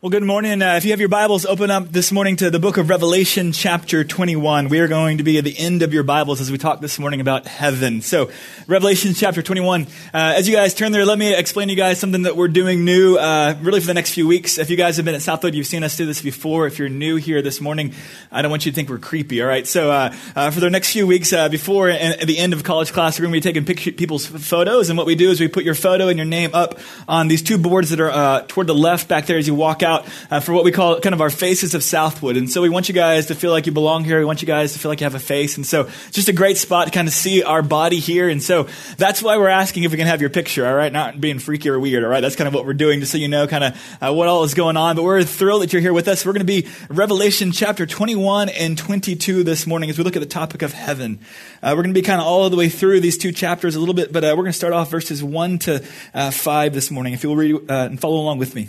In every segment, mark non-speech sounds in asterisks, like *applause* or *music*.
Well, good morning. Uh, if you have your Bibles, open up this morning to the book of Revelation, chapter 21. We are going to be at the end of your Bibles as we talk this morning about heaven. So, Revelation, chapter 21. Uh, as you guys turn there, let me explain to you guys something that we're doing new, uh, really for the next few weeks. If you guys have been at Southwood, you've seen us do this before. If you're new here this morning, I don't want you to think we're creepy, all right? So, uh, uh, for the next few weeks, uh, before and at the end of college class, we're going to be taking picture, people's photos. And what we do is we put your photo and your name up on these two boards that are toward the left back there as you walk out uh, for what we call kind of our faces of Southwood. And so we want you guys to feel like you belong here. We want you guys to feel like you have a face. And so it's just a great spot to kind of see our body here. And so that's why we're asking if we can have your picture, all right? Not being freaky or weird, all right? That's kind of what we're doing, just so you know kind of uh, what all is going on. But we're thrilled that you're here with us. We're going to be Revelation chapter 21 and 22 this morning as we look at the topic of heaven. Uh, we're going to be kind of all the way through these two chapters a little bit, but uh, we're going to start off verses 1 to uh, 5 this morning. If you'll read uh, and follow along with me.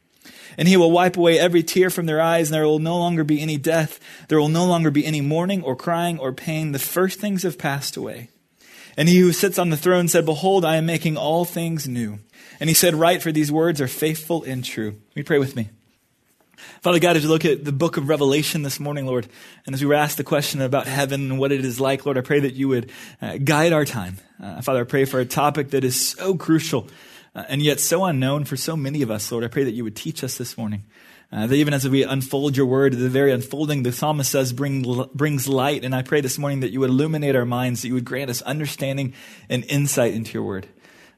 And he will wipe away every tear from their eyes, and there will no longer be any death. There will no longer be any mourning or crying or pain. The first things have passed away. And he who sits on the throne said, Behold, I am making all things new. And he said, Write, for these words are faithful and true. We pray with me. Father God, as we look at the book of Revelation this morning, Lord, and as we were asked the question about heaven and what it is like, Lord, I pray that you would uh, guide our time. Uh, Father, I pray for a topic that is so crucial uh, and yet so unknown for so many of us, Lord. I pray that you would teach us this morning. Uh, that even as we unfold your word, the very unfolding, the psalmist says, bring, brings light. And I pray this morning that you would illuminate our minds, that you would grant us understanding and insight into your word.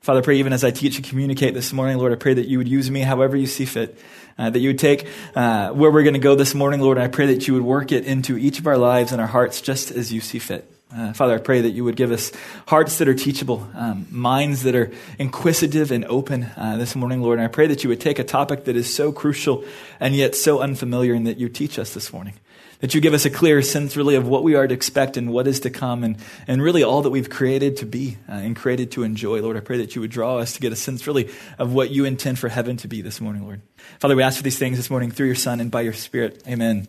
Father, I pray even as I teach and communicate this morning, Lord, I pray that you would use me however you see fit. Uh, that you would take uh, where we're going to go this morning, Lord. And I pray that you would work it into each of our lives and our hearts just as you see fit. Uh, Father, I pray that you would give us hearts that are teachable, um, minds that are inquisitive and open uh, this morning, Lord. And I pray that you would take a topic that is so crucial and yet so unfamiliar and that you teach us this morning. That you give us a clear sense, really, of what we are to expect and what is to come, and, and really all that we've created to be uh, and created to enjoy. Lord, I pray that you would draw us to get a sense, really, of what you intend for heaven to be this morning, Lord. Father, we ask for these things this morning through your Son and by your Spirit. Amen.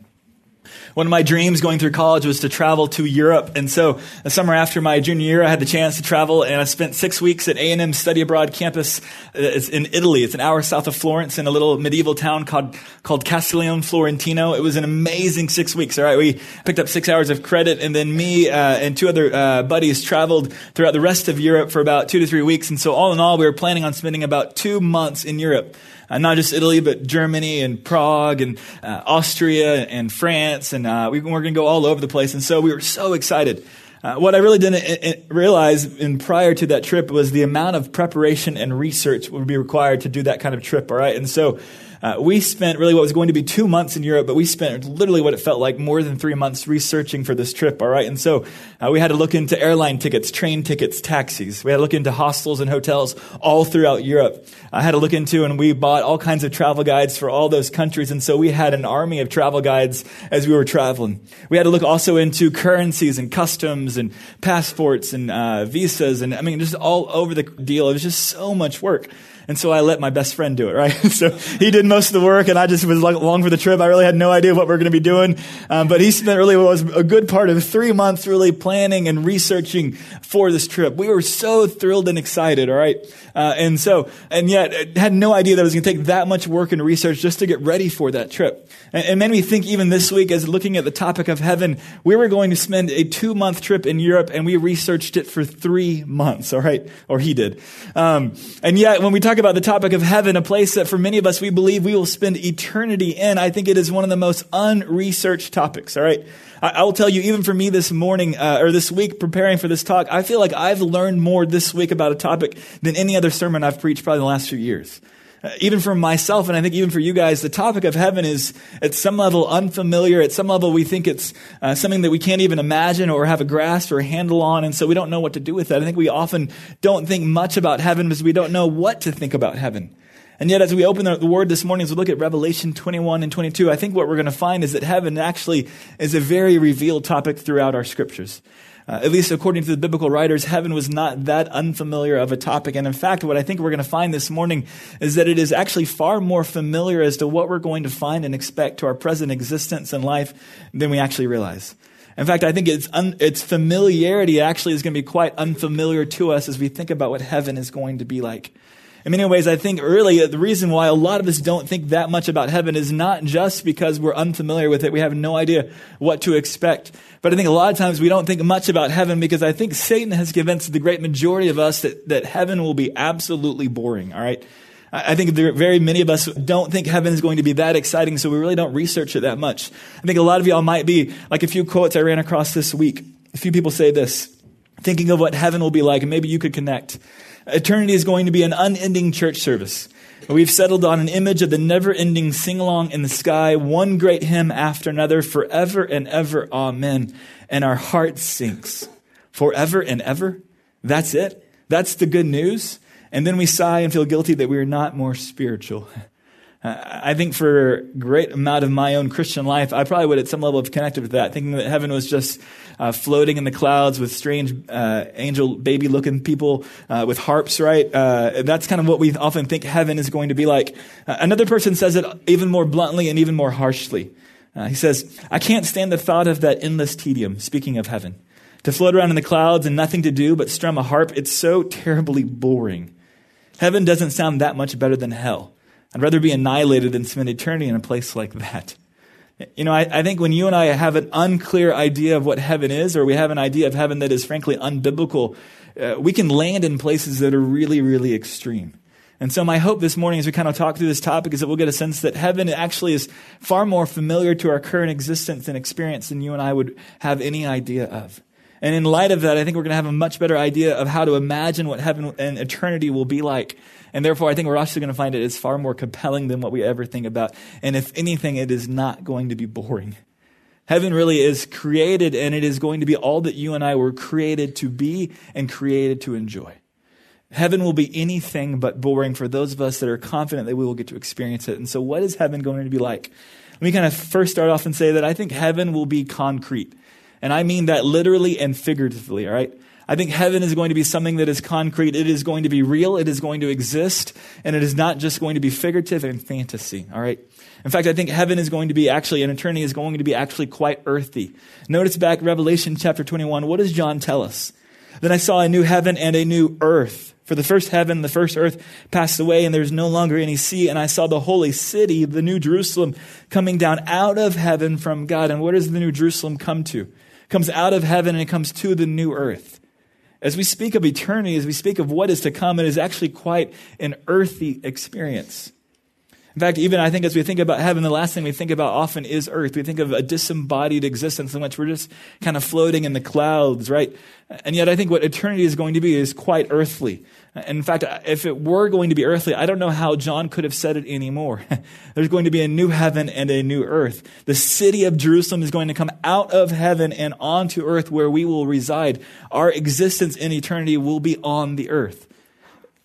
One of my dreams going through college was to travel to Europe. And so the summer after my junior year, I had the chance to travel and I spent six weeks at A&M Study Abroad campus. It's in Italy. It's an hour south of Florence in a little medieval town called, called Castiglione Fiorentino. It was an amazing six weeks. All right. We picked up six hours of credit and then me uh, and two other uh, buddies traveled throughout the rest of Europe for about two to three weeks. And so all in all, we were planning on spending about two months in Europe uh, not just Italy, but Germany and Prague and uh, Austria and France. And uh, we, we're going to go all over the place. And so we were so excited. Uh, what I really didn't uh, uh, realize in prior to that trip was the amount of preparation and research would be required to do that kind of trip. All right. And so uh, we spent really what was going to be two months in Europe, but we spent literally what it felt like more than three months researching for this trip. All right. And so uh, we had to look into airline tickets, train tickets, taxis. We had to look into hostels and hotels all throughout Europe. I had to look into and we bought all kinds of travel guides for all those countries. And so we had an army of travel guides as we were traveling. We had to look also into currencies and customs and passports and uh, visas. And I mean, just all over the deal. It was just so much work. And so I let my best friend do it, right? *laughs* so he did most of the work and I just was along for the trip. I really had no idea what we are going to be doing. Um, but he spent really was a good part of three months really planning and researching for this trip. We were so thrilled and excited, all right? Uh, and so, and yet had no idea that it was going to take that much work and research just to get ready for that trip. And, and made me think even this week as looking at the topic of heaven, we were going to spend a two month trip in Europe and we researched it for three months, all right? Or he did. Um, and yet when we talk about the topic of heaven, a place that for many of us we believe we will spend eternity in, I think it is one of the most unresearched topics, all right? I, I will tell you, even for me this morning uh, or this week preparing for this talk, I feel like I've learned more this week about a topic than any other sermon I've preached probably in the last few years. Uh, even for myself, and I think even for you guys, the topic of heaven is at some level unfamiliar. At some level, we think it's uh, something that we can't even imagine or have a grasp or a handle on, and so we don't know what to do with that. I think we often don't think much about heaven because we don't know what to think about heaven. And yet, as we open the word this morning, as we look at Revelation 21 and 22, I think what we're going to find is that heaven actually is a very revealed topic throughout our scriptures. Uh, at least according to the biblical writers, heaven was not that unfamiliar of a topic. And in fact, what I think we're going to find this morning is that it is actually far more familiar as to what we're going to find and expect to our present existence and life than we actually realize. In fact, I think its, un, its familiarity actually is going to be quite unfamiliar to us as we think about what heaven is going to be like. In many ways, I think really the reason why a lot of us don't think that much about heaven is not just because we're unfamiliar with it. We have no idea what to expect. But I think a lot of times we don't think much about heaven because I think Satan has convinced the great majority of us that, that heaven will be absolutely boring. All right. I think there very many of us don't think heaven is going to be that exciting, so we really don't research it that much. I think a lot of y'all might be like a few quotes I ran across this week. A few people say this, thinking of what heaven will be like, and maybe you could connect. Eternity is going to be an unending church service. We've settled on an image of the never ending sing along in the sky, one great hymn after another, forever and ever, amen. And our heart sinks. Forever and ever? That's it? That's the good news? And then we sigh and feel guilty that we are not more spiritual. *laughs* I think for a great amount of my own Christian life, I probably would at some level have connected with that, thinking that heaven was just uh, floating in the clouds with strange uh, angel baby looking people uh, with harps, right? Uh, that's kind of what we often think heaven is going to be like. Uh, another person says it even more bluntly and even more harshly. Uh, he says, I can't stand the thought of that endless tedium, speaking of heaven. To float around in the clouds and nothing to do but strum a harp, it's so terribly boring. Heaven doesn't sound that much better than hell. I'd rather be annihilated than spend eternity in a place like that. You know, I, I, think when you and I have an unclear idea of what heaven is, or we have an idea of heaven that is frankly unbiblical, uh, we can land in places that are really, really extreme. And so, my hope this morning as we kind of talk through this topic is that we'll get a sense that heaven actually is far more familiar to our current existence and experience than you and I would have any idea of. And in light of that, I think we're going to have a much better idea of how to imagine what heaven and eternity will be like. And therefore, I think we're actually going to find it is far more compelling than what we ever think about. And if anything, it is not going to be boring. Heaven really is created, and it is going to be all that you and I were created to be and created to enjoy. Heaven will be anything but boring for those of us that are confident that we will get to experience it. And so, what is heaven going to be like? Let me kind of first start off and say that I think heaven will be concrete. And I mean that literally and figuratively, all right? I think heaven is going to be something that is concrete. It is going to be real. It is going to exist. And it is not just going to be figurative and fantasy, all right? In fact, I think heaven is going to be actually, an eternity is going to be actually quite earthy. Notice back Revelation chapter 21. What does John tell us? Then I saw a new heaven and a new earth. For the first heaven, the first earth passed away, and there's no longer any sea. And I saw the holy city, the new Jerusalem, coming down out of heaven from God. And where does the new Jerusalem come to? Comes out of heaven and it comes to the new earth. As we speak of eternity, as we speak of what is to come, it is actually quite an earthy experience. In fact, even I think as we think about heaven, the last thing we think about often is earth. We think of a disembodied existence in which we're just kind of floating in the clouds, right? And yet I think what eternity is going to be is quite earthly. In fact, if it were going to be earthly, I don't know how John could have said it anymore. *laughs* There's going to be a new heaven and a new earth. The city of Jerusalem is going to come out of heaven and onto earth where we will reside. Our existence in eternity will be on the earth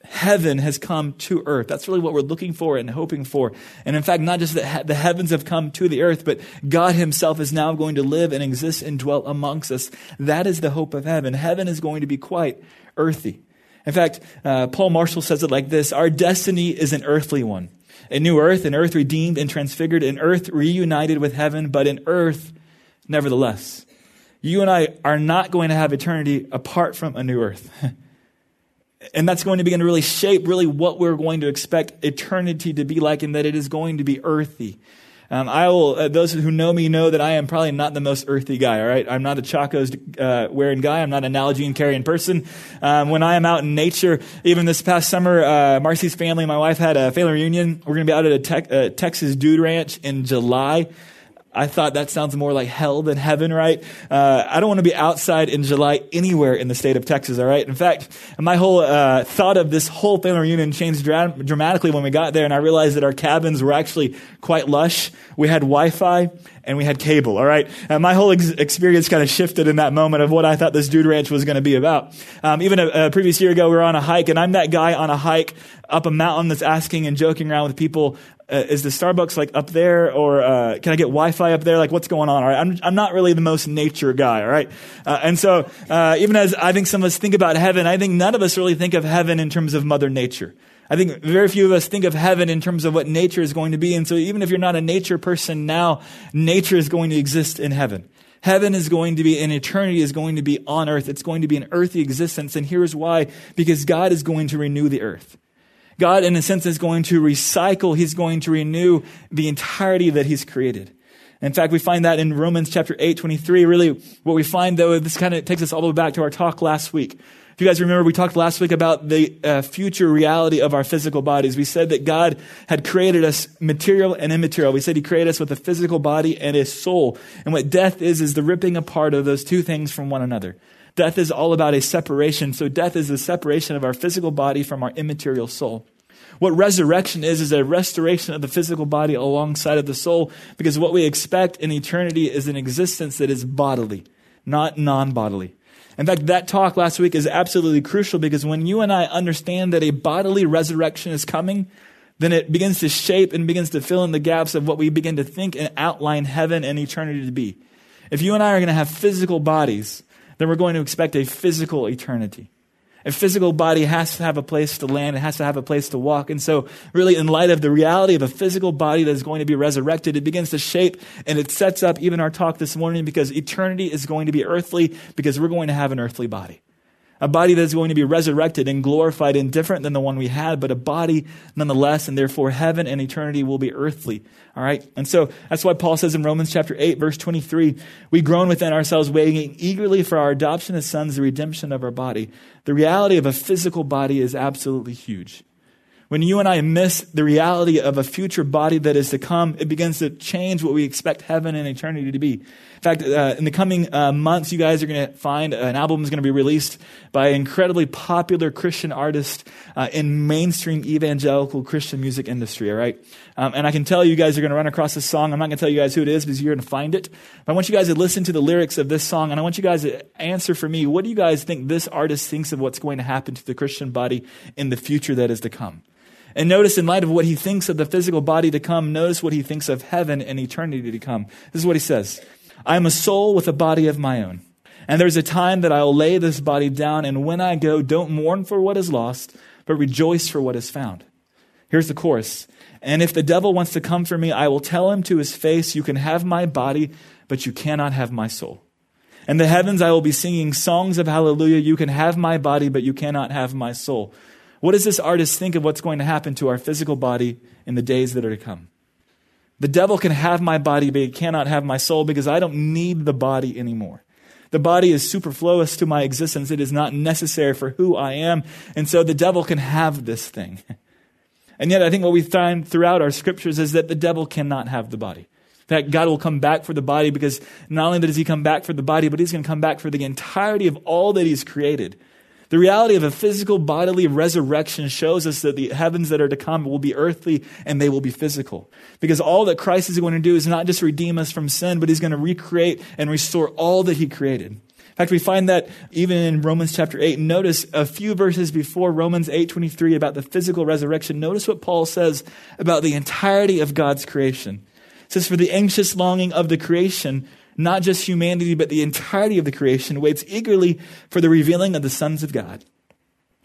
heaven has come to earth. That's really what we're looking for and hoping for. And in fact, not just that the heavens have come to the earth, but God himself is now going to live and exist and dwell amongst us. That is the hope of heaven. Heaven is going to be quite earthy. In fact, uh, Paul Marshall says it like this Our destiny is an earthly one. A new earth, an earth redeemed and transfigured, an earth reunited with heaven, but an earth nevertheless. You and I are not going to have eternity apart from a new earth. *laughs* And that's going to begin to really shape really what we're going to expect eternity to be like and that it is going to be earthy. Um, I will, uh, those who know me know that I am probably not the most earthy guy, all right? I'm not a Chacos uh, wearing guy. I'm not an Nalgene carrying person. Um, when I am out in nature, even this past summer, uh, Marcy's family, and my wife had a family reunion. We're going to be out at a te- uh, Texas dude ranch in July. I thought that sounds more like hell than heaven, right? Uh, I don't want to be outside in July anywhere in the state of Texas, all right? In fact, my whole uh, thought of this whole family reunion changed dra- dramatically when we got there, and I realized that our cabins were actually quite lush. We had Wi Fi and we had cable, all right? And my whole ex- experience kind of shifted in that moment of what I thought this dude ranch was going to be about. Um, even a, a, previous year ago, we were on a hike, and I'm that guy on a hike up a mountain that's asking and joking around with people, uh, is the Starbucks like up there or uh, can I get Wi-Fi up there? Like what's going on? All right. I'm, I'm not really the most nature guy. All right. Uh, and so uh, even as I think some of us think about heaven, I think none of us really think of heaven in terms of mother nature. I think very few of us think of heaven in terms of what nature is going to be. And so even if you're not a nature person now, nature is going to exist in heaven. Heaven is going to be, and eternity is going to be on earth. It's going to be an earthly existence. And here's why. Because God is going to renew the earth. God, in a sense, is going to recycle. He's going to renew the entirety that He's created. In fact, we find that in Romans chapter 8, 23. Really, what we find, though, this kind of takes us all the way back to our talk last week. If you guys remember, we talked last week about the uh, future reality of our physical bodies. We said that God had created us material and immaterial. We said He created us with a physical body and a soul. And what death is, is the ripping apart of those two things from one another. Death is all about a separation. So death is the separation of our physical body from our immaterial soul. What resurrection is, is a restoration of the physical body alongside of the soul, because what we expect in eternity is an existence that is bodily, not non bodily. In fact, that talk last week is absolutely crucial because when you and I understand that a bodily resurrection is coming, then it begins to shape and begins to fill in the gaps of what we begin to think and outline heaven and eternity to be. If you and I are going to have physical bodies, then we're going to expect a physical eternity. A physical body has to have a place to land, it has to have a place to walk. And so, really, in light of the reality of a physical body that is going to be resurrected, it begins to shape and it sets up even our talk this morning because eternity is going to be earthly because we're going to have an earthly body a body that is going to be resurrected and glorified and different than the one we had, but a body nonetheless, and therefore heaven and eternity will be earthly. All right? And so that's why Paul says in Romans chapter 8, verse 23, we groan within ourselves, waiting eagerly for our adoption as sons, the redemption of our body. The reality of a physical body is absolutely huge. When you and I miss the reality of a future body that is to come, it begins to change what we expect heaven and eternity to be. In fact, uh, in the coming uh, months, you guys are going to find an album is going to be released by an incredibly popular Christian artist uh, in mainstream evangelical Christian music industry. All right, um, and I can tell you guys are going to run across this song. I'm not going to tell you guys who it is because you're going to find it. But I want you guys to listen to the lyrics of this song, and I want you guys to answer for me. What do you guys think this artist thinks of what's going to happen to the Christian body in the future that is to come? And notice, in light of what he thinks of the physical body to come, notice what he thinks of heaven and eternity to come. This is what he says I am a soul with a body of my own. And there's a time that I will lay this body down, and when I go, don't mourn for what is lost, but rejoice for what is found. Here's the chorus. And if the devil wants to come for me, I will tell him to his face, You can have my body, but you cannot have my soul. In the heavens, I will be singing songs of hallelujah. You can have my body, but you cannot have my soul. What does this artist think of what's going to happen to our physical body in the days that are to come? The devil can have my body, but he cannot have my soul because I don't need the body anymore. The body is superfluous to my existence. It is not necessary for who I am. And so the devil can have this thing. *laughs* And yet, I think what we find throughout our scriptures is that the devil cannot have the body. That God will come back for the body because not only does he come back for the body, but he's going to come back for the entirety of all that he's created. The reality of a physical bodily resurrection shows us that the heavens that are to come will be earthly and they will be physical. Because all that Christ is going to do is not just redeem us from sin, but he's going to recreate and restore all that he created. In fact, we find that even in Romans chapter 8. Notice a few verses before Romans 8:23 about the physical resurrection. Notice what Paul says about the entirety of God's creation. It says, For the anxious longing of the creation not just humanity, but the entirety of the creation waits eagerly for the revealing of the sons of God.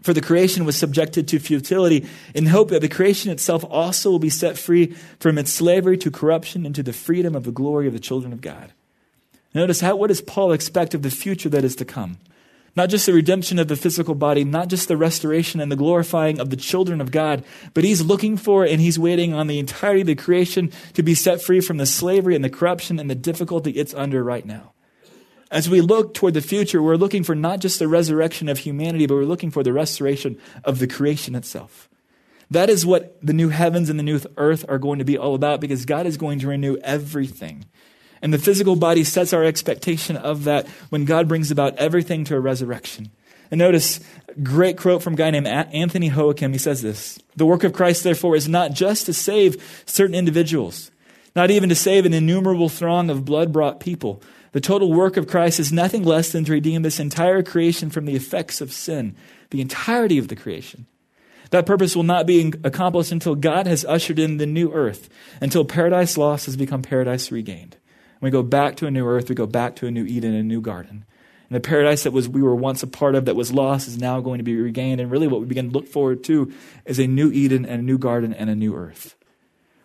For the creation was subjected to futility in hope that the creation itself also will be set free from its slavery to corruption into the freedom of the glory of the children of God. Notice how, what does Paul expect of the future that is to come? Not just the redemption of the physical body, not just the restoration and the glorifying of the children of God, but he's looking for and he's waiting on the entirety of the creation to be set free from the slavery and the corruption and the difficulty it's under right now. As we look toward the future, we're looking for not just the resurrection of humanity, but we're looking for the restoration of the creation itself. That is what the new heavens and the new earth are going to be all about because God is going to renew everything. And the physical body sets our expectation of that when God brings about everything to a resurrection. And notice, great quote from a guy named Anthony Hoekema. He says this The work of Christ, therefore, is not just to save certain individuals, not even to save an innumerable throng of blood brought people. The total work of Christ is nothing less than to redeem this entire creation from the effects of sin, the entirety of the creation. That purpose will not be accomplished until God has ushered in the new earth, until paradise lost has become paradise regained. We go back to a new earth, we go back to a new Eden, a new garden. And the paradise that was we were once a part of that was lost is now going to be regained. And really what we begin to look forward to is a new Eden and a new garden and a new earth.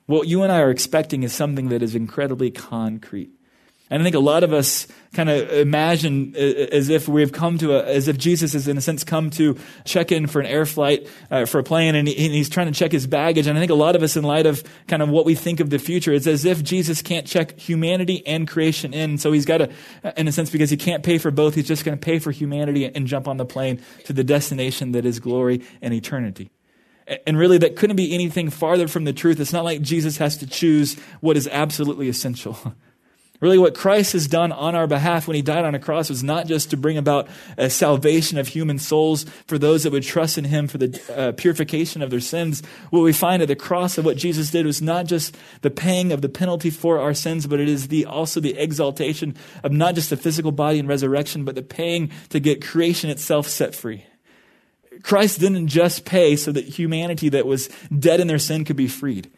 What you and I are expecting is something that is incredibly concrete. And I think a lot of us kind of imagine uh, as if we've come to a, as if Jesus has in a sense come to check in for an air flight, uh, for a plane, and, he, and, he's trying to check his baggage. And I think a lot of us, in light of kind of what we think of the future, it's as if Jesus can't check humanity and creation in. So he's got to, in a sense, because he can't pay for both, he's just going to pay for humanity and jump on the plane to the destination that is glory and eternity. And really, that couldn't be anything farther from the truth. It's not like Jesus has to choose what is absolutely essential. *laughs* Really, what Christ has done on our behalf when he died on a cross was not just to bring about a salvation of human souls for those that would trust in him for the uh, purification of their sins. What we find at the cross of what Jesus did was not just the paying of the penalty for our sins, but it is the, also the exaltation of not just the physical body and resurrection, but the paying to get creation itself set free. Christ didn't just pay so that humanity that was dead in their sin could be freed.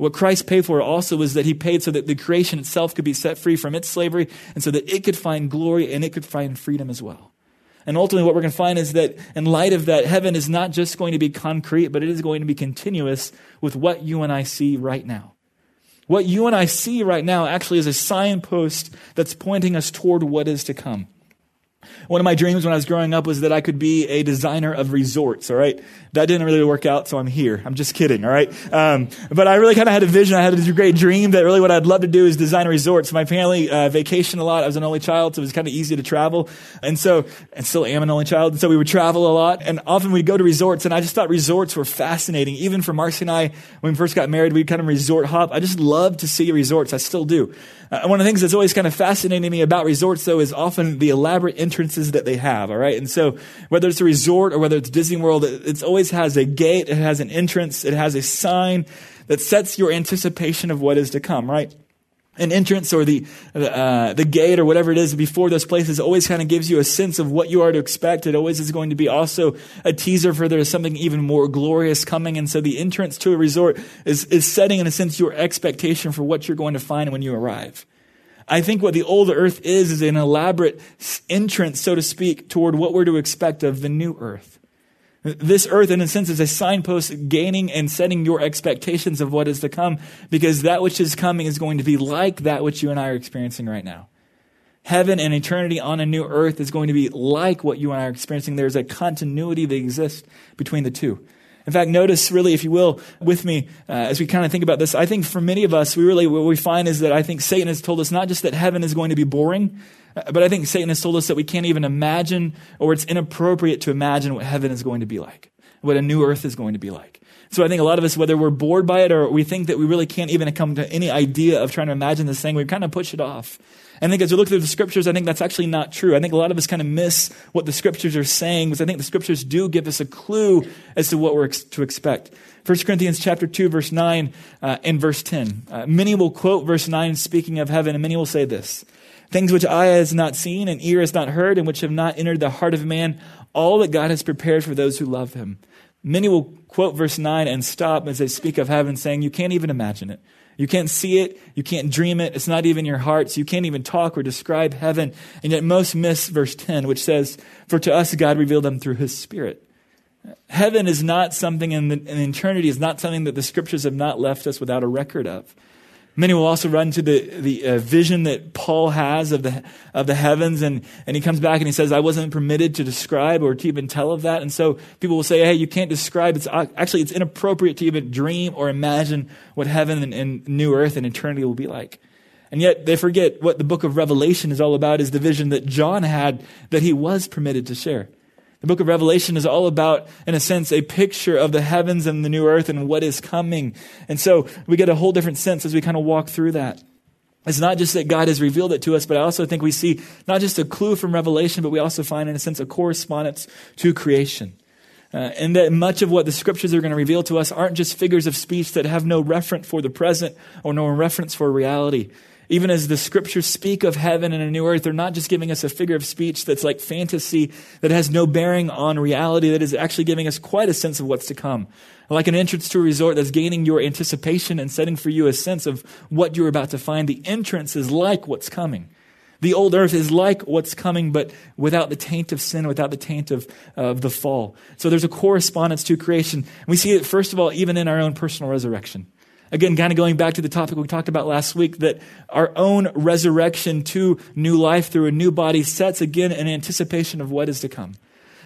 What Christ paid for also was that he paid so that the creation itself could be set free from its slavery and so that it could find glory and it could find freedom as well. And ultimately, what we're going to find is that in light of that, heaven is not just going to be concrete, but it is going to be continuous with what you and I see right now. What you and I see right now actually is a signpost that's pointing us toward what is to come. One of my dreams when I was growing up was that I could be a designer of resorts, all right? That didn't really work out, so I'm here. I'm just kidding, all right? Um, but I really kind of had a vision. I had a great dream that really what I'd love to do is design resorts. My family uh, vacationed a lot. I was an only child, so it was kind of easy to travel. And so, and still am an only child, and so we would travel a lot. And often we'd go to resorts, and I just thought resorts were fascinating. Even for Marcy and I, when we first got married, we'd kind of resort hop. I just love to see resorts. I still do. Uh, one of the things that's always kind of fascinating me about resorts, though, is often the elaborate entrances that they have, all right? And so whether it's a resort or whether it's Disney World, it it's always has a gate, it has an entrance, it has a sign that sets your anticipation of what is to come, right? An entrance or the, uh, the gate or whatever it is before those places always kind of gives you a sense of what you are to expect. It always is going to be also a teaser for there is something even more glorious coming. And so the entrance to a resort is, is setting, in a sense, your expectation for what you're going to find when you arrive. I think what the old earth is, is an elaborate entrance, so to speak, toward what we're to expect of the new earth. This earth, in a sense, is a signpost gaining and setting your expectations of what is to come because that which is coming is going to be like that which you and I are experiencing right now. Heaven and eternity on a new earth is going to be like what you and I are experiencing. There's a continuity that exists between the two. In fact, notice really, if you will, with me, uh, as we kind of think about this, I think for many of us, we really, what we find is that I think Satan has told us not just that heaven is going to be boring, uh, but I think Satan has told us that we can't even imagine, or it's inappropriate to imagine what heaven is going to be like, what a new earth is going to be like. So I think a lot of us, whether we're bored by it or we think that we really can't even come to any idea of trying to imagine this thing, we kind of push it off. I think as we look through the scriptures, I think that's actually not true. I think a lot of us kind of miss what the scriptures are saying because I think the scriptures do give us a clue as to what we're ex- to expect. 1 Corinthians chapter 2, verse 9 uh, and verse 10. Uh, many will quote verse 9 speaking of heaven, and many will say this. Things which eye has not seen and ear has not heard and which have not entered the heart of man, all that God has prepared for those who love him. Many will quote verse 9 and stop as they speak of heaven, saying, You can't even imagine it. You can't see it. You can't dream it. It's not even your heart. So you can't even talk or describe heaven. And yet most miss verse 10, which says, For to us God revealed them through his spirit. Heaven is not something, and eternity is not something that the scriptures have not left us without a record of. Many will also run to the, the uh, vision that Paul has of the, of the heavens, and, and he comes back and he says, I wasn't permitted to describe or to even tell of that. And so people will say, hey, you can't describe. It's actually, it's inappropriate to even dream or imagine what heaven and, and new earth and eternity will be like. And yet they forget what the book of Revelation is all about is the vision that John had that he was permitted to share. The book of Revelation is all about, in a sense, a picture of the heavens and the new earth and what is coming. And so we get a whole different sense as we kind of walk through that. It's not just that God has revealed it to us, but I also think we see not just a clue from Revelation, but we also find, in a sense, a correspondence to creation. Uh, and that much of what the scriptures are going to reveal to us aren't just figures of speech that have no reference for the present or no reference for reality. Even as the scriptures speak of heaven and a new earth, they're not just giving us a figure of speech that's like fantasy that has no bearing on reality, that is actually giving us quite a sense of what's to come. Like an entrance to a resort that's gaining your anticipation and setting for you a sense of what you're about to find. The entrance is like what's coming. The old earth is like what's coming, but without the taint of sin, without the taint of, of the fall. So there's a correspondence to creation. We see it, first of all, even in our own personal resurrection. Again, kind of going back to the topic we talked about last week, that our own resurrection to new life through a new body sets again an anticipation of what is to come.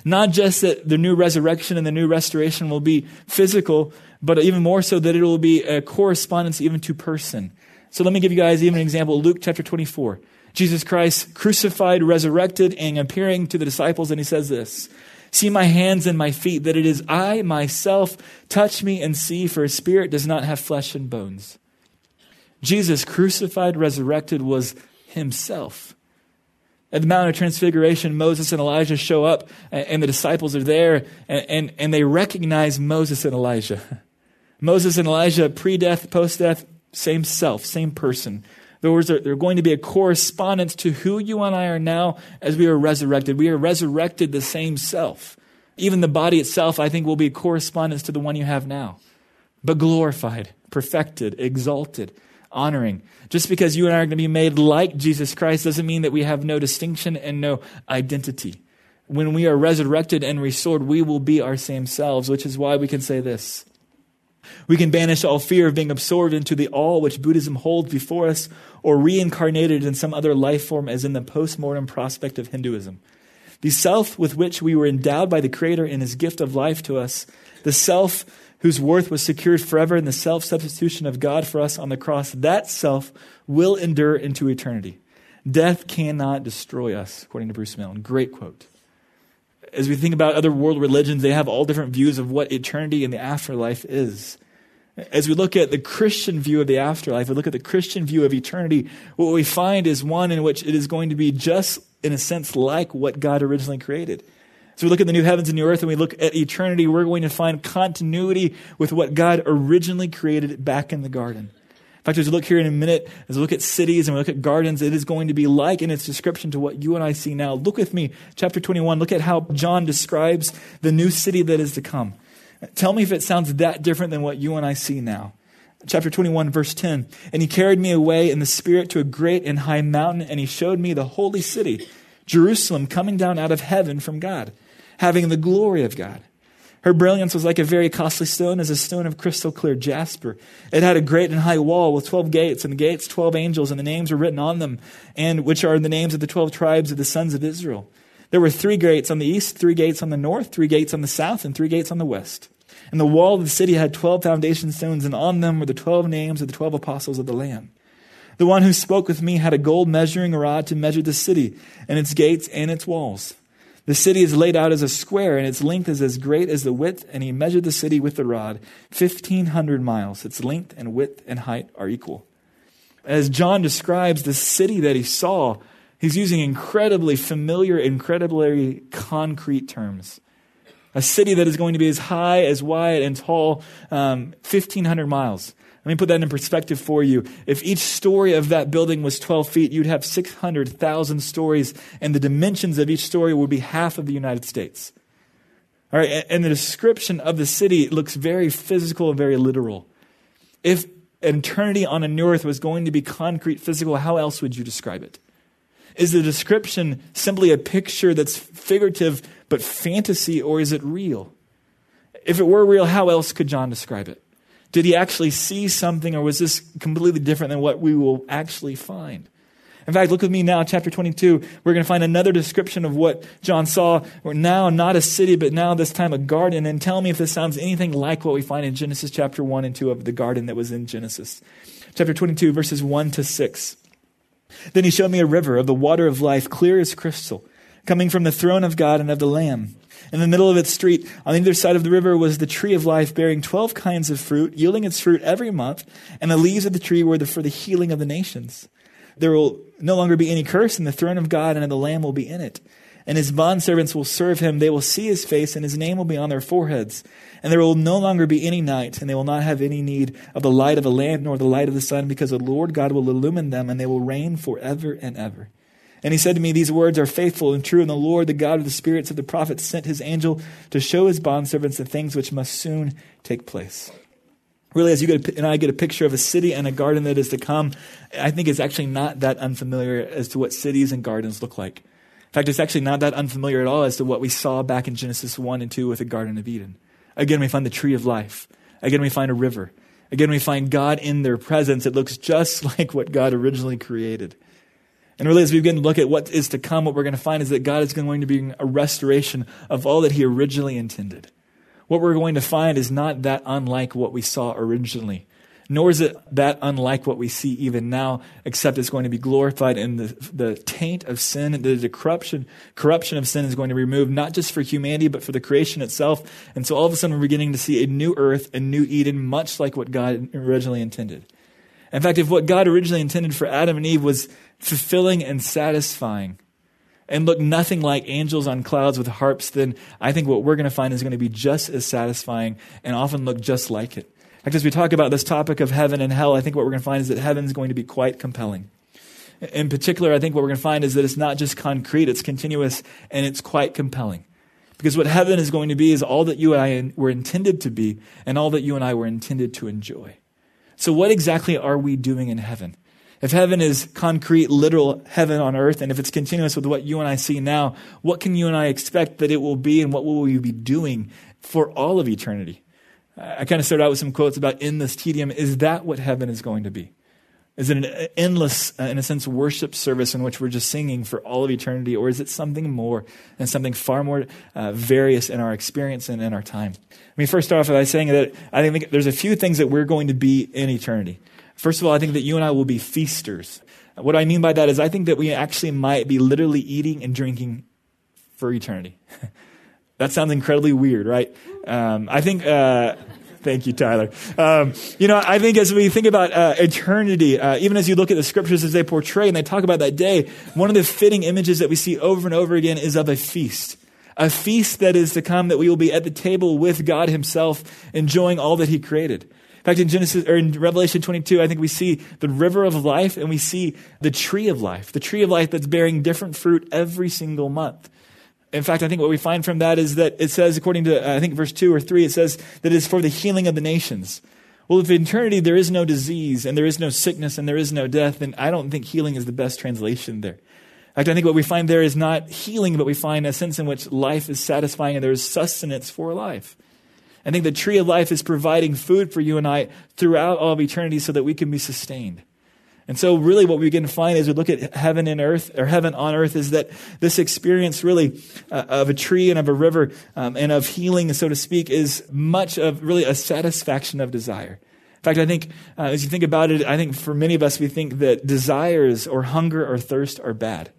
Not just that the new resurrection and the new restoration will be physical, but even more so that it will be a correspondence even to person. So let me give you guys even an example. Luke chapter 24. Jesus Christ crucified, resurrected, and appearing to the disciples, and he says this See my hands and my feet, that it is I myself. Touch me and see, for a spirit does not have flesh and bones. Jesus, crucified, resurrected, was himself. At the Mount of Transfiguration, Moses and Elijah show up, and the disciples are there, and, and, and they recognize Moses and Elijah. *laughs* Moses and Elijah, pre death, post death, same self, same person. There there's going to be a correspondence to who you and I are now as we are resurrected. We are resurrected the same self. Even the body itself, I think, will be a correspondence to the one you have now, but glorified, perfected, exalted, honoring. Just because you and I are going to be made like Jesus Christ doesn't mean that we have no distinction and no identity. When we are resurrected and restored, we will be our same selves, which is why we can say this we can banish all fear of being absorbed into the all which Buddhism holds before us or reincarnated in some other life form, as in the postmortem prospect of Hinduism. The self with which we were endowed by the Creator in His gift of life to us, the self whose worth was secured forever in the self substitution of God for us on the cross, that self will endure into eternity. Death cannot destroy us, according to Bruce Milne. Great quote as we think about other world religions, they have all different views of what eternity and the afterlife is. As we look at the Christian view of the afterlife, we look at the Christian view of eternity, what we find is one in which it is going to be just, in a sense, like what God originally created. So we look at the new heavens and new earth and we look at eternity, we're going to find continuity with what God originally created back in the garden. In fact, as we look here in a minute, as we look at cities and we look at gardens, it is going to be like in its description to what you and I see now. Look with me, chapter 21. Look at how John describes the new city that is to come. Tell me if it sounds that different than what you and I see now. Chapter 21, verse 10. And he carried me away in the Spirit to a great and high mountain, and he showed me the holy city, Jerusalem, coming down out of heaven from God, having the glory of God her brilliance was like a very costly stone, as a stone of crystal clear jasper. It had a great and high wall with twelve gates, and the gates twelve angels, and the names were written on them, and which are the names of the twelve tribes of the sons of Israel. There were three gates on the east, three gates on the north, three gates on the south, and three gates on the west. And the wall of the city had twelve foundation stones, and on them were the twelve names of the twelve apostles of the Lamb. The one who spoke with me had a gold measuring rod to measure the city, and its gates and its walls. The city is laid out as a square, and its length is as great as the width, and he measured the city with the rod, 1,500 miles. Its length and width and height are equal. As John describes the city that he saw, he's using incredibly familiar, incredibly concrete terms. A city that is going to be as high, as wide, and tall, um, 1,500 miles. Let me put that in perspective for you. If each story of that building was 12 feet, you'd have 600,000 stories, and the dimensions of each story would be half of the United States. All right, and the description of the city looks very physical and very literal. If eternity on a new earth was going to be concrete, physical, how else would you describe it? Is the description simply a picture that's figurative but fantasy, or is it real? If it were real, how else could John describe it? Did he actually see something, or was this completely different than what we will actually find? In fact, look with me now, chapter 22. We're going to find another description of what John saw. We're now not a city, but now this time a garden. And tell me if this sounds anything like what we find in Genesis chapter 1 and 2 of the garden that was in Genesis. Chapter 22, verses 1 to 6. Then he showed me a river of the water of life, clear as crystal, coming from the throne of God and of the Lamb. In the middle of its street, on either side of the river, was the tree of life, bearing twelve kinds of fruit, yielding its fruit every month, and the leaves of the tree were the, for the healing of the nations. There will no longer be any curse, and the throne of God and of the Lamb will be in it. and his bondservants will serve him. They will see his face, and his name will be on their foreheads. And there will no longer be any night, and they will not have any need of the light of a lamp nor the light of the sun, because the Lord God will illumine them, and they will reign forever and ever. And he said to me, These words are faithful and true, and the Lord, the God of the spirits of the prophets, sent his angel to show his bondservants the things which must soon take place. Really, as you get, and I get a picture of a city and a garden that is to come, I think it's actually not that unfamiliar as to what cities and gardens look like. In fact, it's actually not that unfamiliar at all as to what we saw back in Genesis 1 and 2 with the Garden of Eden. Again, we find the tree of life. Again, we find a river. Again, we find God in their presence. It looks just *laughs* like what God originally created. And really, as we begin to look at what is to come, what we're going to find is that God is going to be a restoration of all that He originally intended what we're going to find is not that unlike what we saw originally, nor is it that unlike what we see even now, except it's going to be glorified in the, the taint of sin, the, the corruption, corruption of sin is going to be removed, not just for humanity, but for the creation itself. And so all of a sudden we're beginning to see a new earth, a new Eden, much like what God originally intended. In fact, if what God originally intended for Adam and Eve was fulfilling and satisfying, and look nothing like angels on clouds with harps, then I think what we're going to find is going to be just as satisfying and often look just like it. In fact, as we talk about this topic of heaven and hell, I think what we're going to find is that heaven's going to be quite compelling. In particular, I think what we're going to find is that it's not just concrete, it's continuous, and it's quite compelling. Because what heaven is going to be is all that you and I were intended to be, and all that you and I were intended to enjoy. So, what exactly are we doing in heaven? If heaven is concrete, literal heaven on earth, and if it's continuous with what you and I see now, what can you and I expect that it will be, and what will we be doing for all of eternity? I kind of started out with some quotes about in this tedium. Is that what heaven is going to be? Is it an endless, uh, in a sense, worship service in which we're just singing for all of eternity, or is it something more and something far more uh, various in our experience and in our time? Let me first off by saying that I think there's a few things that we're going to be in eternity. First of all, I think that you and I will be feasters. What I mean by that is I think that we actually might be literally eating and drinking for eternity. *laughs* that sounds incredibly weird, right? Um, I think. Uh, Thank you, Tyler. Um, you know, I think as we think about uh, eternity, uh, even as you look at the scriptures as they portray and they talk about that day, one of the fitting images that we see over and over again is of a feast. A feast that is to come that we will be at the table with God Himself, enjoying all that He created. In fact, in Genesis or in Revelation 22, I think we see the river of life and we see the tree of life, the tree of life that's bearing different fruit every single month. In fact, I think what we find from that is that it says, according to, uh, I think verse 2 or 3, it says that it is for the healing of the nations. Well, if in eternity there is no disease and there is no sickness and there is no death, then I don't think healing is the best translation there. In fact, I think what we find there is not healing, but we find a sense in which life is satisfying and there is sustenance for life. I think the tree of life is providing food for you and I throughout all of eternity so that we can be sustained. And so, really, what we to find as we look at heaven and earth, or heaven on earth, is that this experience, really, uh, of a tree and of a river um, and of healing, so to speak, is much of really a satisfaction of desire. In fact, I think uh, as you think about it, I think for many of us, we think that desires or hunger or thirst are bad.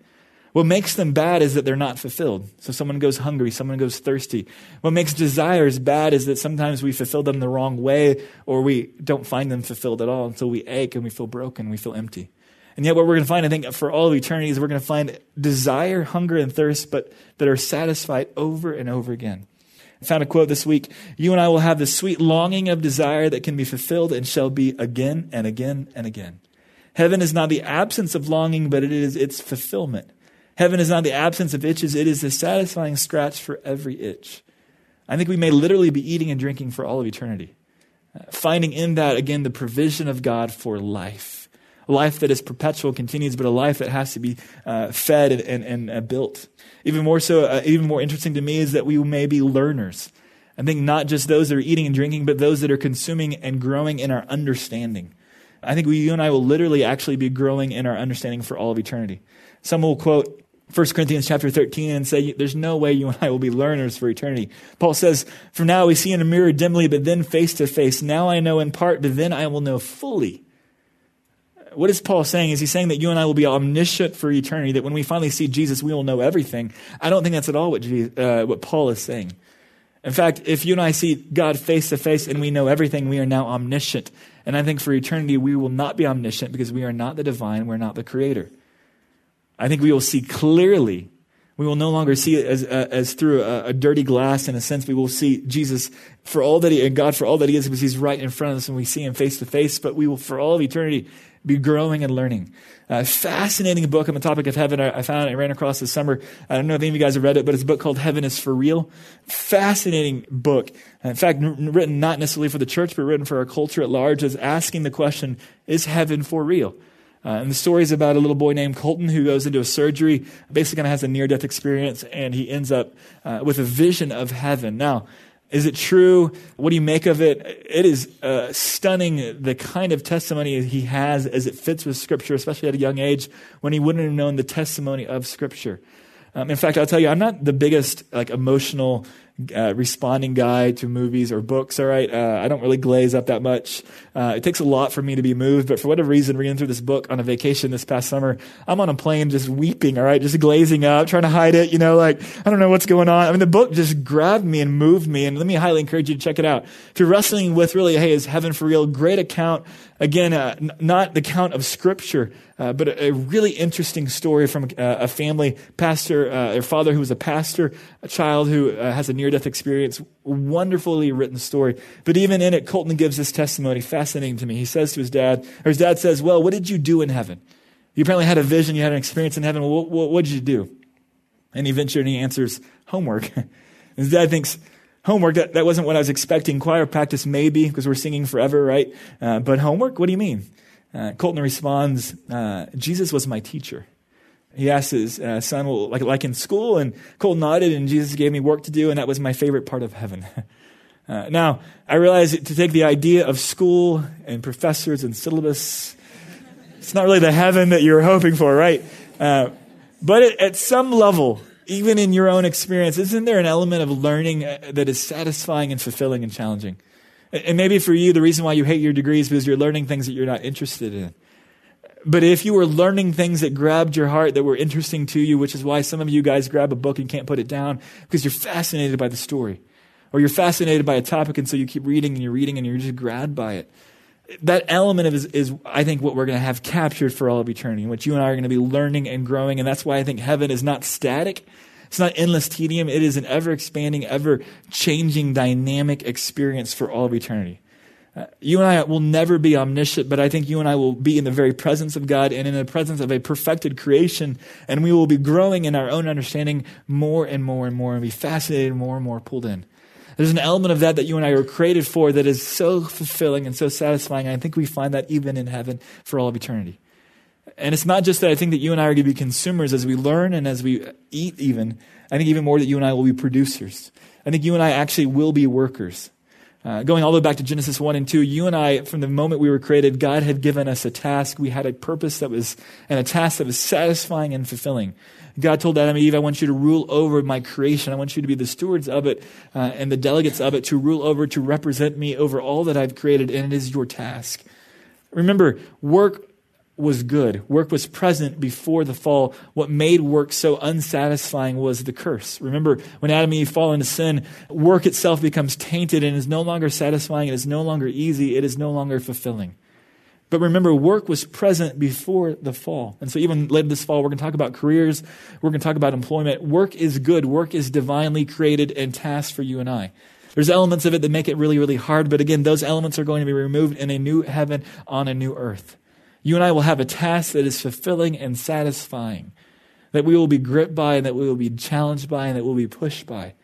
What makes them bad is that they're not fulfilled. So someone goes hungry, someone goes thirsty. What makes desires bad is that sometimes we fulfill them the wrong way or we don't find them fulfilled at all until we ache and we feel broken, we feel empty. And yet what we're going to find, I think, for all of eternity is we're going to find desire, hunger, and thirst, but that are satisfied over and over again. I found a quote this week. You and I will have the sweet longing of desire that can be fulfilled and shall be again and again and again. Heaven is not the absence of longing, but it is its fulfillment. Heaven is not the absence of itches, it is the satisfying scratch for every itch. I think we may literally be eating and drinking for all of eternity. Uh, finding in that, again, the provision of God for life. A life that is perpetual, continues, but a life that has to be uh, fed and, and, uh, built. Even more so, uh, even more interesting to me is that we may be learners. I think not just those that are eating and drinking, but those that are consuming and growing in our understanding. I think we, you and I will literally actually be growing in our understanding for all of eternity. Some will quote 1 Corinthians chapter 13 and say, There's no way you and I will be learners for eternity. Paul says, For now we see in a mirror dimly, but then face to face. Now I know in part, but then I will know fully. What is Paul saying? Is he saying that you and I will be omniscient for eternity, that when we finally see Jesus, we will know everything? I don't think that's at all what, Jesus, uh, what Paul is saying. In fact, if you and I see God face to face and we know everything, we are now omniscient. And I think for eternity, we will not be omniscient because we are not the divine, we're not the creator. I think we will see clearly We will no longer see it as, uh, as through a, a, dirty glass. In a sense, we will see Jesus for all that he, and God for all that he is, because he's right in front of us and we see him face to face. But we will, for all of eternity, be growing and learning. Uh, fascinating book on the topic of heaven. I, I found it, I ran across this summer. I don't know if any of you guys have read it, but it's a book called Heaven is for Real. Fascinating book. In fact, n- written not necessarily for the church, but written for our culture at large, is asking the question, is heaven for real? Uh, and the story is about a little boy named Colton who goes into a surgery, basically kind of has a near death experience, and he ends up uh, with a vision of heaven. Now, is it true? What do you make of it? It is uh, stunning the kind of testimony he has as it fits with Scripture, especially at a young age when he wouldn't have known the testimony of Scripture. Um, in fact, I'll tell you, I'm not the biggest like emotional uh, responding guy to movies or books. All right, uh, I don't really glaze up that much. Uh, it takes a lot for me to be moved, but for whatever reason, reading through this book on a vacation this past summer, I'm on a plane just weeping. All right, just glazing up, trying to hide it. You know, like I don't know what's going on. I mean, the book just grabbed me and moved me, and let me highly encourage you to check it out. If you're wrestling with really, hey, is heaven for real? Great account. Again, uh, n- not the count of Scripture, uh, but a, a, really interesting story from uh, a family pastor, uh, their father who was a pastor, a child who has a near-death experience. Wonderfully written story. But even in it, Colton gives this testimony, fascinating to me. He says to his dad, or his dad says, "Well, what did you do in heaven? You apparently had a vision, you had an experience in heaven. Well, what, what, did you do?" And he ventured and he answers, "Homework." *laughs* his dad thinks Homework, that, that wasn't what I was expecting. Choir practice, maybe, because we're singing forever, right? Uh, but homework, what do you mean? Uh, Colton responds, uh, Jesus was my teacher. He asked his uh, son, well, like, like in school, and Cole nodded, and Jesus gave me work to do, and that was my favorite part of heaven. *laughs* Uh, now, I realize to take the idea of school and professors and syllabus, it's not really the heaven that you're hoping for, right? Uh, but at, at some level, even in your own experience, isn't there an element of learning uh, that is satisfying and fulfilling and challenging? And maybe for you, the reason why you hate your degree is because you're learning things that you're not interested in. But if you were learning things that grabbed your heart, that were interesting to you, which is why some of you guys grab a book and can't put it down because you're fascinated by the story. Or you're fascinated by a topic, and so you keep reading and you're reading and you're just grabbed by it. That element of is, is I think, what we're going to have captured for all of eternity, in which you and I are going to be learning and growing. And that's why I think heaven is not static. It's not endless tedium. It is an ever expanding, ever changing, dynamic experience for all of eternity. Uh, you and I will never be omniscient, but I think you and I will be in the very presence of God and in the presence of a perfected creation, and we will be growing in our own understanding more and more and more, and be fascinated more and more pulled in. There's an element of that that you and I were created for that is so fulfilling and so satisfying. I think we find that even in heaven for all of eternity. And it's not just that I think that you and I are going to be consumers as we learn and as we eat, even. I think even more that you and I will be producers. I think you and I actually will be workers. Uh, going all the way back to Genesis 1 and 2, you and I, from the moment we were created, God had given us a task. We had a purpose that was, and a task that was satisfying and fulfilling. God told Adam and Eve, I want you to rule over my creation. I want you to be the stewards of it uh, and the delegates of it, to rule over, to represent me over all that I've created, and it is your task. Remember, work was good. Work was present before the fall. What made work so unsatisfying was the curse. Remember, when Adam and Eve fall into sin, work itself becomes tainted and is no longer satisfying. It is no longer easy. It is no longer fulfilling. But remember, work was present before the fall. And so, even later this fall, we're going to talk about careers. We're going to talk about employment. Work is good. Work is divinely created and tasked for you and I. There's elements of it that make it really, really hard. But again, those elements are going to be removed in a new heaven on a new earth you and I will have a task that is fulfilling and satisfying, that we will be gripped by, and that we will be challenged by, and that we'll be pushed by.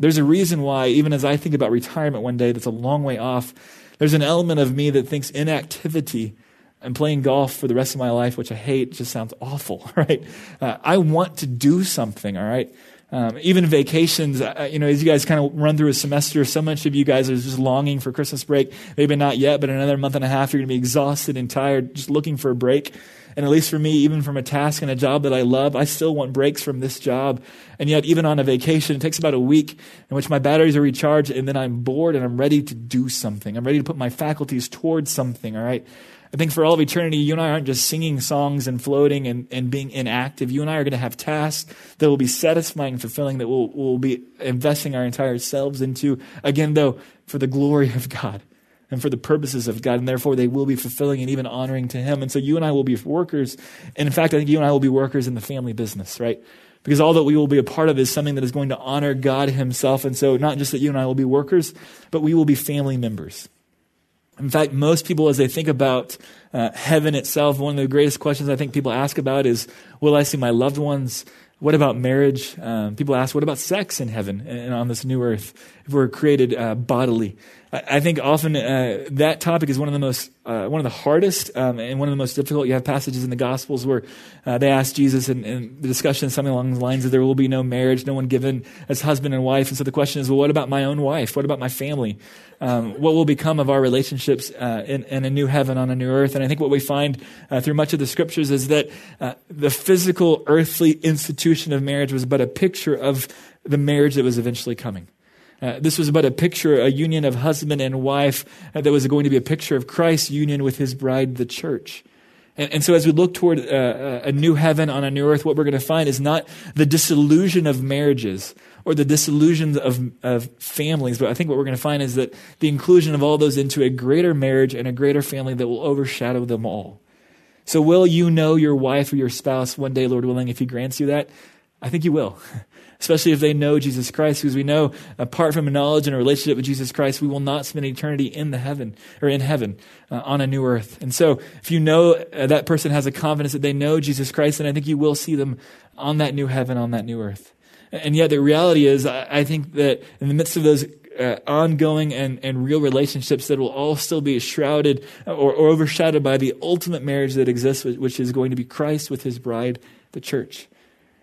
There's a reason why, even as I think about retirement one day that's a long way off, there's an element of me that thinks inactivity and playing golf for the rest of my life, which I hate, just sounds awful, *laughs* right? Uh, I want to do something, all right? Um, even vacations, uh, you know, as you guys kind of run through a semester, so much of you guys are just longing for Christmas break. Maybe not yet, but in another month and a half, you're going to be exhausted and tired, just looking for a break. And at least for me, even from a task and a job that I love, I still want breaks from this job. And yet, even on a vacation, it takes about a week in which my batteries are recharged, and then I'm bored and I'm ready to do something. I'm ready to put my faculties towards something, all right? I think for all of eternity, you and I aren't just singing songs and floating and, and being inactive. You and I are going to have tasks that will be satisfying and fulfilling, that we'll, we'll be investing our entire selves into, again, though, for the glory of God and for the purposes of God, and therefore they will be fulfilling and even honoring to Him. And so you and I will be workers. And in fact, I think you and I will be workers in the family business, right? because all that we will be a part of is something that is going to honor God Himself. And so, not just that you and I will be workers, but we will be family members. In fact, most people, as they think about uh, heaven itself, one of the greatest questions I think people ask about is Will I see my loved ones? What about marriage? Um, people ask, What about sex in heaven and on this new earth if we're created uh, bodily? I think often uh, that topic is one of the most, uh, one of the hardest um, and one of the most difficult. You have passages in the Gospels where uh, they ask Jesus, and, and, the discussion is something along the lines of there will be no marriage, no one given as husband and wife. And so the question is, well, what about my own wife? What about my family? Um, what will become of our relationships uh, in, in, a new heaven on a new earth? And I think what we find uh, through much of the scriptures is that uh, the physical, earthly institution of marriage was but a picture of the marriage that was eventually coming. Uh, this was about a picture, a union of husband and wife uh, that was going to be a picture of Christ's union with his bride, the church. And, and so, as we look toward uh, uh a new heaven on a new earth, what we're going to find is not the disillusion of marriages or the disillusion of, of families, but I think what we're going to find is that the inclusion of all those into a greater marriage and a greater family that will overshadow them all. So, will you know your wife or your spouse one day, Lord willing, if He grants you that? I think you will. *laughs* especially if they know Jesus Christ, because we know apart from a knowledge and a relationship with Jesus Christ, we will not spend eternity in the heaven or in heaven uh, on a new earth. And so, if you know uh, that person has a confidence that they know Jesus Christ, then I think you will see them on that new heaven, on that new earth. And yet, the reality is, I think that in the midst of those uh, ongoing and, and real relationships that will all still be shrouded or, or overshadowed by the ultimate marriage that exists, which is going to be Christ with his bride, the church.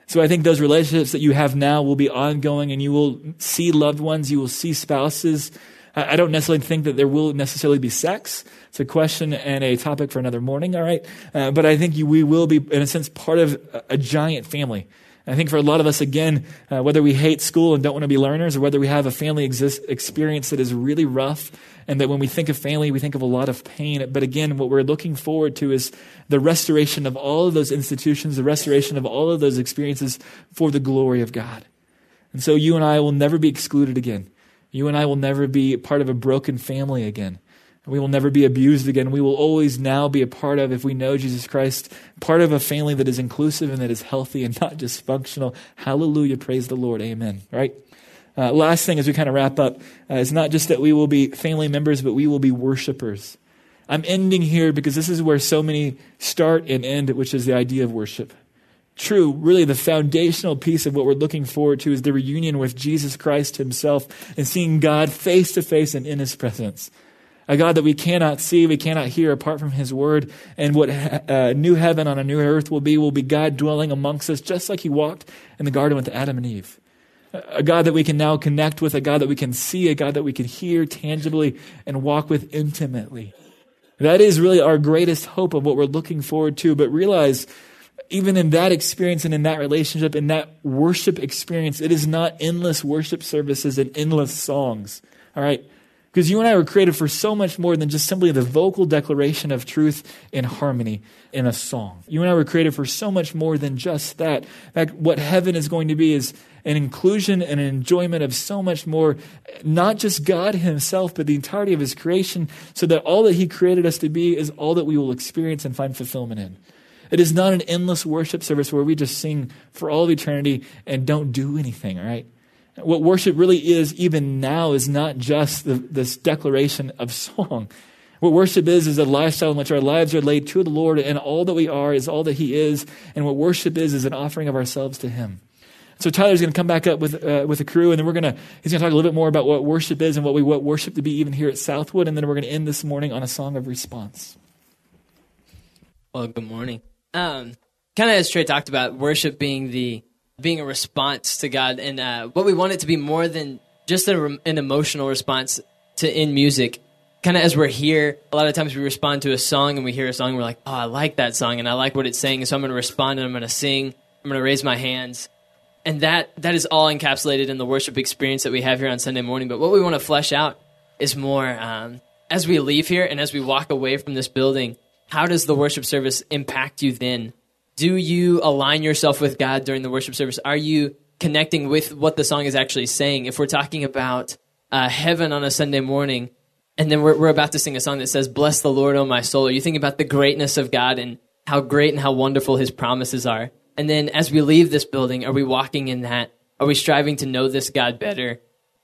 So I think those relationships that you have now will be ongoing and you will see loved ones, you will see spouses. I don't necessarily think that there will necessarily be sex. It's a question and a topic for another morning, all right? Uh, but I think you, we will be, in a sense, part of a, a giant family. I think for a lot of us, again, uh, whether we hate school and don't want to be learners, or whether we have a family exist, experience that is really rough, and that when we think of family, we think of a lot of pain. But again, what we're looking forward to is the restoration of all of those institutions, the restoration of all of those experiences for the glory of God. And so you and I will never be excluded again. You and I will never be part of a broken family again. We will never be abused again. We will always now be a part of, if we know Jesus Christ, part of a family that is inclusive and that is healthy and not dysfunctional. Hallelujah. Praise the Lord. Amen. Right? Uh, last thing as we kind of wrap up uh, is not just that we will be family members, but we will be worshipers. I'm ending here because this is where so many start and end, which is the idea of worship. True, really, the foundational piece of what we're looking forward to is the reunion with Jesus Christ Himself and seeing God face to face and in His presence a God that we cannot see, we cannot hear apart from His Word. And what a uh, new heaven on a new earth will be will be God dwelling amongst us, just like He walked in the garden with Adam and Eve. A God that we can now connect with, a God that we can see, a God that we can hear tangibly and walk with intimately. That is really our greatest hope of what we're looking forward to. But realize, even in that experience and in that relationship, in that worship experience, it is not endless worship services and endless songs. All right? Because you and I were created for so much more than just simply the vocal declaration of truth in harmony in a song. You and I were created for so much more than just that. In fact, what heaven is going to be is an inclusion and an enjoyment of so much more, not just God Himself, but the entirety of His creation, so that all that He created us to be is all that we will experience and find fulfillment in. It is not an endless worship service where we just sing for all of eternity and don't do anything, all right? What worship really is, even now, is not just the, this declaration of song. What worship is, is a lifestyle in which our lives are laid to the Lord, and all that we are is all that He is. And what worship is, is an offering of ourselves to Him. So Tyler's going to come back up with uh, with the crew, and then we're going to he's going to talk a little bit more about what worship is and what we want worship to be, even here at Southwood, and then we're going to end this morning on a song of response. Well, good morning. Um, kind of as Trey talked about, worship being the being a response to God, and uh, what we want it to be more than just a, an emotional response to in music. Kind of as we're here, a lot of times we respond to a song and we hear a song, and we're like, "Oh, I like that song, and I like what it's saying," so I'm going to respond and I'm going to sing. I'm going to raise my hands, and that that is all encapsulated in the worship experience that we have here on Sunday morning. But what we want to flesh out is more um, as we leave here and as we walk away from this building. How does the worship service impact you then? Do you align yourself with God during the worship service? Are you connecting with what the song is actually saying? If we're talking about uh, heaven on a Sunday morning, and then we're, we're about to sing a song that says, Bless the Lord, O my soul, are you thinking about the greatness of God and how great and how wonderful his promises are? And then as we leave this building, are we walking in that? Are we striving to know this God better?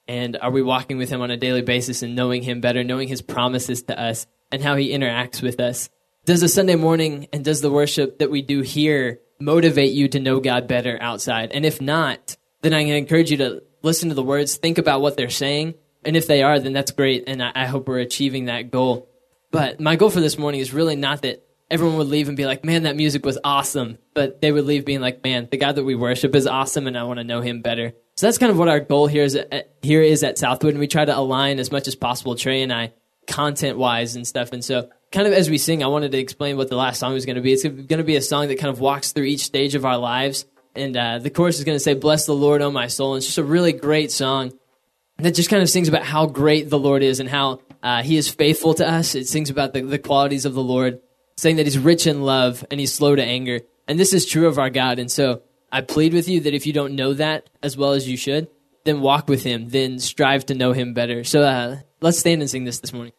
And are we walking with Him on a daily basis and knowing Him better, knowing His promises to us and how He interacts with us? Does the Sunday morning and does the worship that we do here motivate you to know God better outside? And if not, then going to encourage you to listen to the words, think about what they're saying. And if they are, then that's great. And I, I hope we're achieving that goal. But my goal for this morning is really not that everyone would leave and be like, man, that music was awesome. But they would leave being like, man, the God that we worship is awesome and I want to know him better. So that's kind of what our goal here is at, here is at Southwood. And we try to align as much as possible, Trey and I, content wise and stuff. And so kind of as we sing, I wanted to explain what the last song was going to be. It's going to be a song that kind of walks through each stage of our lives. And uh, the chorus is going to say, Bless the Lord, O my soul. And it's just a really great song that just kind of sings about how great the Lord is and how uh, he is faithful to us. It sings about the, the qualities of the Lord, saying that he's rich in love and he's slow to anger. And this is true of our God. And so I plead with you that if you don't know that as well as you should, then walk with him, then strive to know him better. So uh, let's stand and sing this this morning.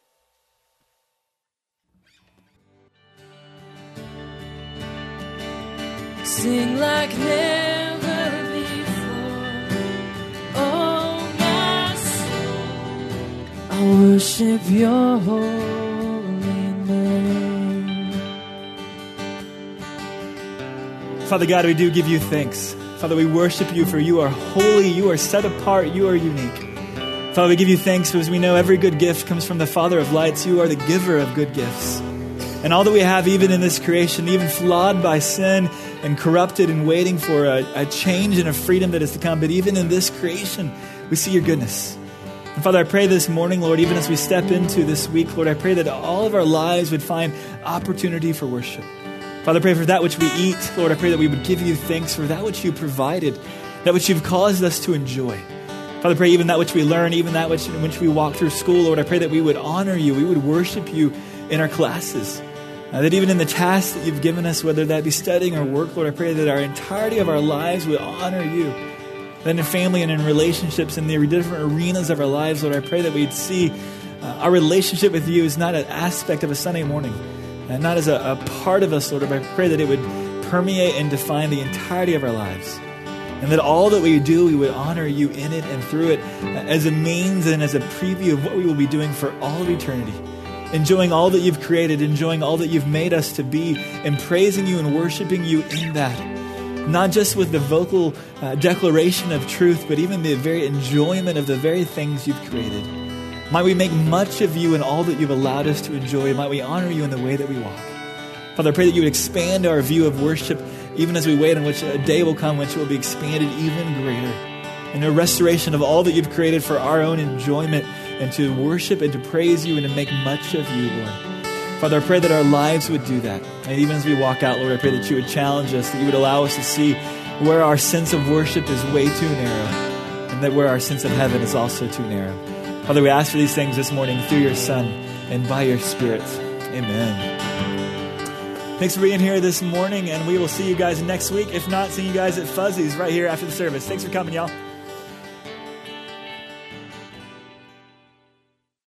Sing like never before. Oh, my soul, I worship your holy name. Father God, we do give you thanks. Father, we worship you for you are holy, you are set apart, you are unique. Father, we give you thanks because we know every good gift comes from the Father of lights. You are the giver of good gifts. And all that we have, even in this creation, even flawed by sin and corrupted and waiting for a, a, change and a freedom that is to come, but even in this creation, we see your goodness. And Father, I pray this morning, Lord, even as we step into this week, Lord, I pray that all of our lives would find opportunity for worship. Father, I pray for that which we eat. Lord, I pray that we would give you thanks for that which you provided, that which you've caused us to enjoy. Father, I pray even that which we learn, even that which, which we walk through school, Lord, I pray that we would honor you, we would worship you in our classes. Uh, that even in the tasks that you've given us, whether that be studying or work, Lord, I pray that our entirety of our lives would honor you. Then in family and in relationships in the different arenas of our lives, Lord, I pray that we'd see uh, our relationship with you is not an aspect of a Sunday morning, and not as a, a part of us, Lord, but I pray that it would permeate and define the entirety of our lives. And that all that we do, we would honor you in it and through it uh, as a means and as a preview of what we will be doing for all of eternity enjoying all that you've created, enjoying all that you've made us to be, and praising you and worshiping you in that. Not just with the vocal uh, declaration of truth, but even the very enjoyment of the very things you've created. Might we make much of you and all that you've allowed us to enjoy. Might we honor you in the way that we walk. Father, I pray that you would expand our view of worship even as we wait on which a day will come which will be expanded even greater. And a restoration of all that you've created for our own enjoyment and to worship and to praise you and to make much of you, Lord. Father, I pray that our lives would do that. And even as we walk out, Lord, I pray that you would challenge us, that you would allow us to see where our sense of worship is way too narrow, and that where our sense of heaven is also too narrow. Father, we ask for these things this morning through your Son and by your Spirit. Amen. Thanks for being here this morning, and we will see you guys next week. If not, see you guys at Fuzzy's right here after the service. Thanks for coming, y'all.